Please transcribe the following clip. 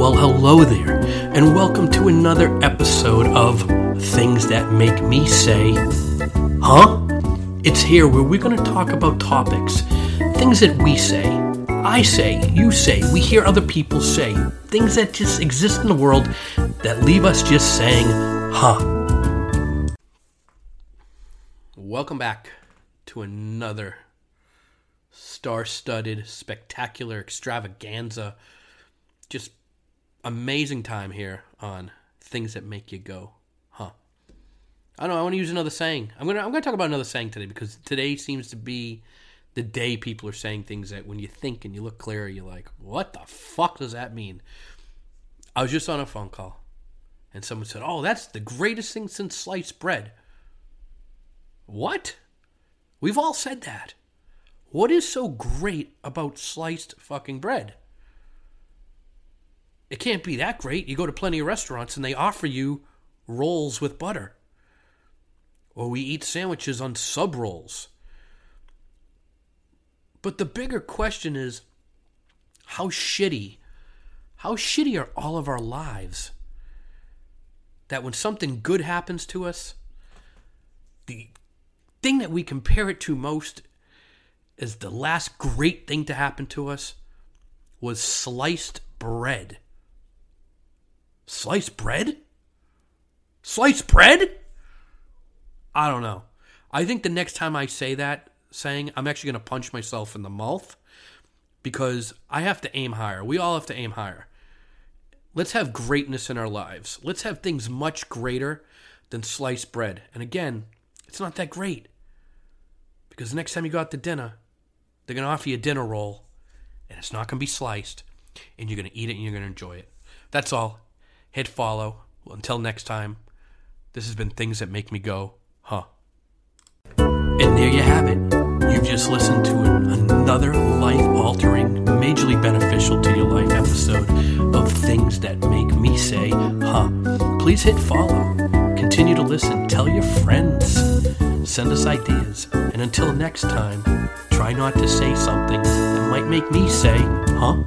Well, hello there, and welcome to another episode of Things That Make Me Say, Huh? It's here where we're going to talk about topics, things that we say, I say, you say, we hear other people say, things that just exist in the world that leave us just saying, Huh? Welcome back to another star studded, spectacular extravaganza. Just amazing time here on things that make you go, huh? I don't know. I want to use another saying. I'm gonna I'm gonna talk about another saying today because today seems to be the day people are saying things that when you think and you look clearer, you're like, what the fuck does that mean? I was just on a phone call and someone said, "Oh, that's the greatest thing since sliced bread." What? We've all said that. What is so great about sliced fucking bread? It can't be that great. You go to plenty of restaurants and they offer you rolls with butter. Or we eat sandwiches on sub rolls. But the bigger question is how shitty, how shitty are all of our lives? That when something good happens to us, the thing that we compare it to most is the last great thing to happen to us was sliced bread. Sliced bread? Sliced bread? I don't know. I think the next time I say that saying, I'm actually going to punch myself in the mouth because I have to aim higher. We all have to aim higher. Let's have greatness in our lives. Let's have things much greater than sliced bread. And again, it's not that great because the next time you go out to dinner, they're going to offer you a dinner roll and it's not going to be sliced and you're going to eat it and you're going to enjoy it. That's all hit follow. Until next time, this has been Things That Make Me Go, huh? And there you have it. You've just listened to an, another life altering, majorly beneficial to your life episode of Things That Make Me Say, huh? Please hit follow. Continue to listen. Tell your friends. Send us ideas. And until next time, try not to say something that might make me say, huh?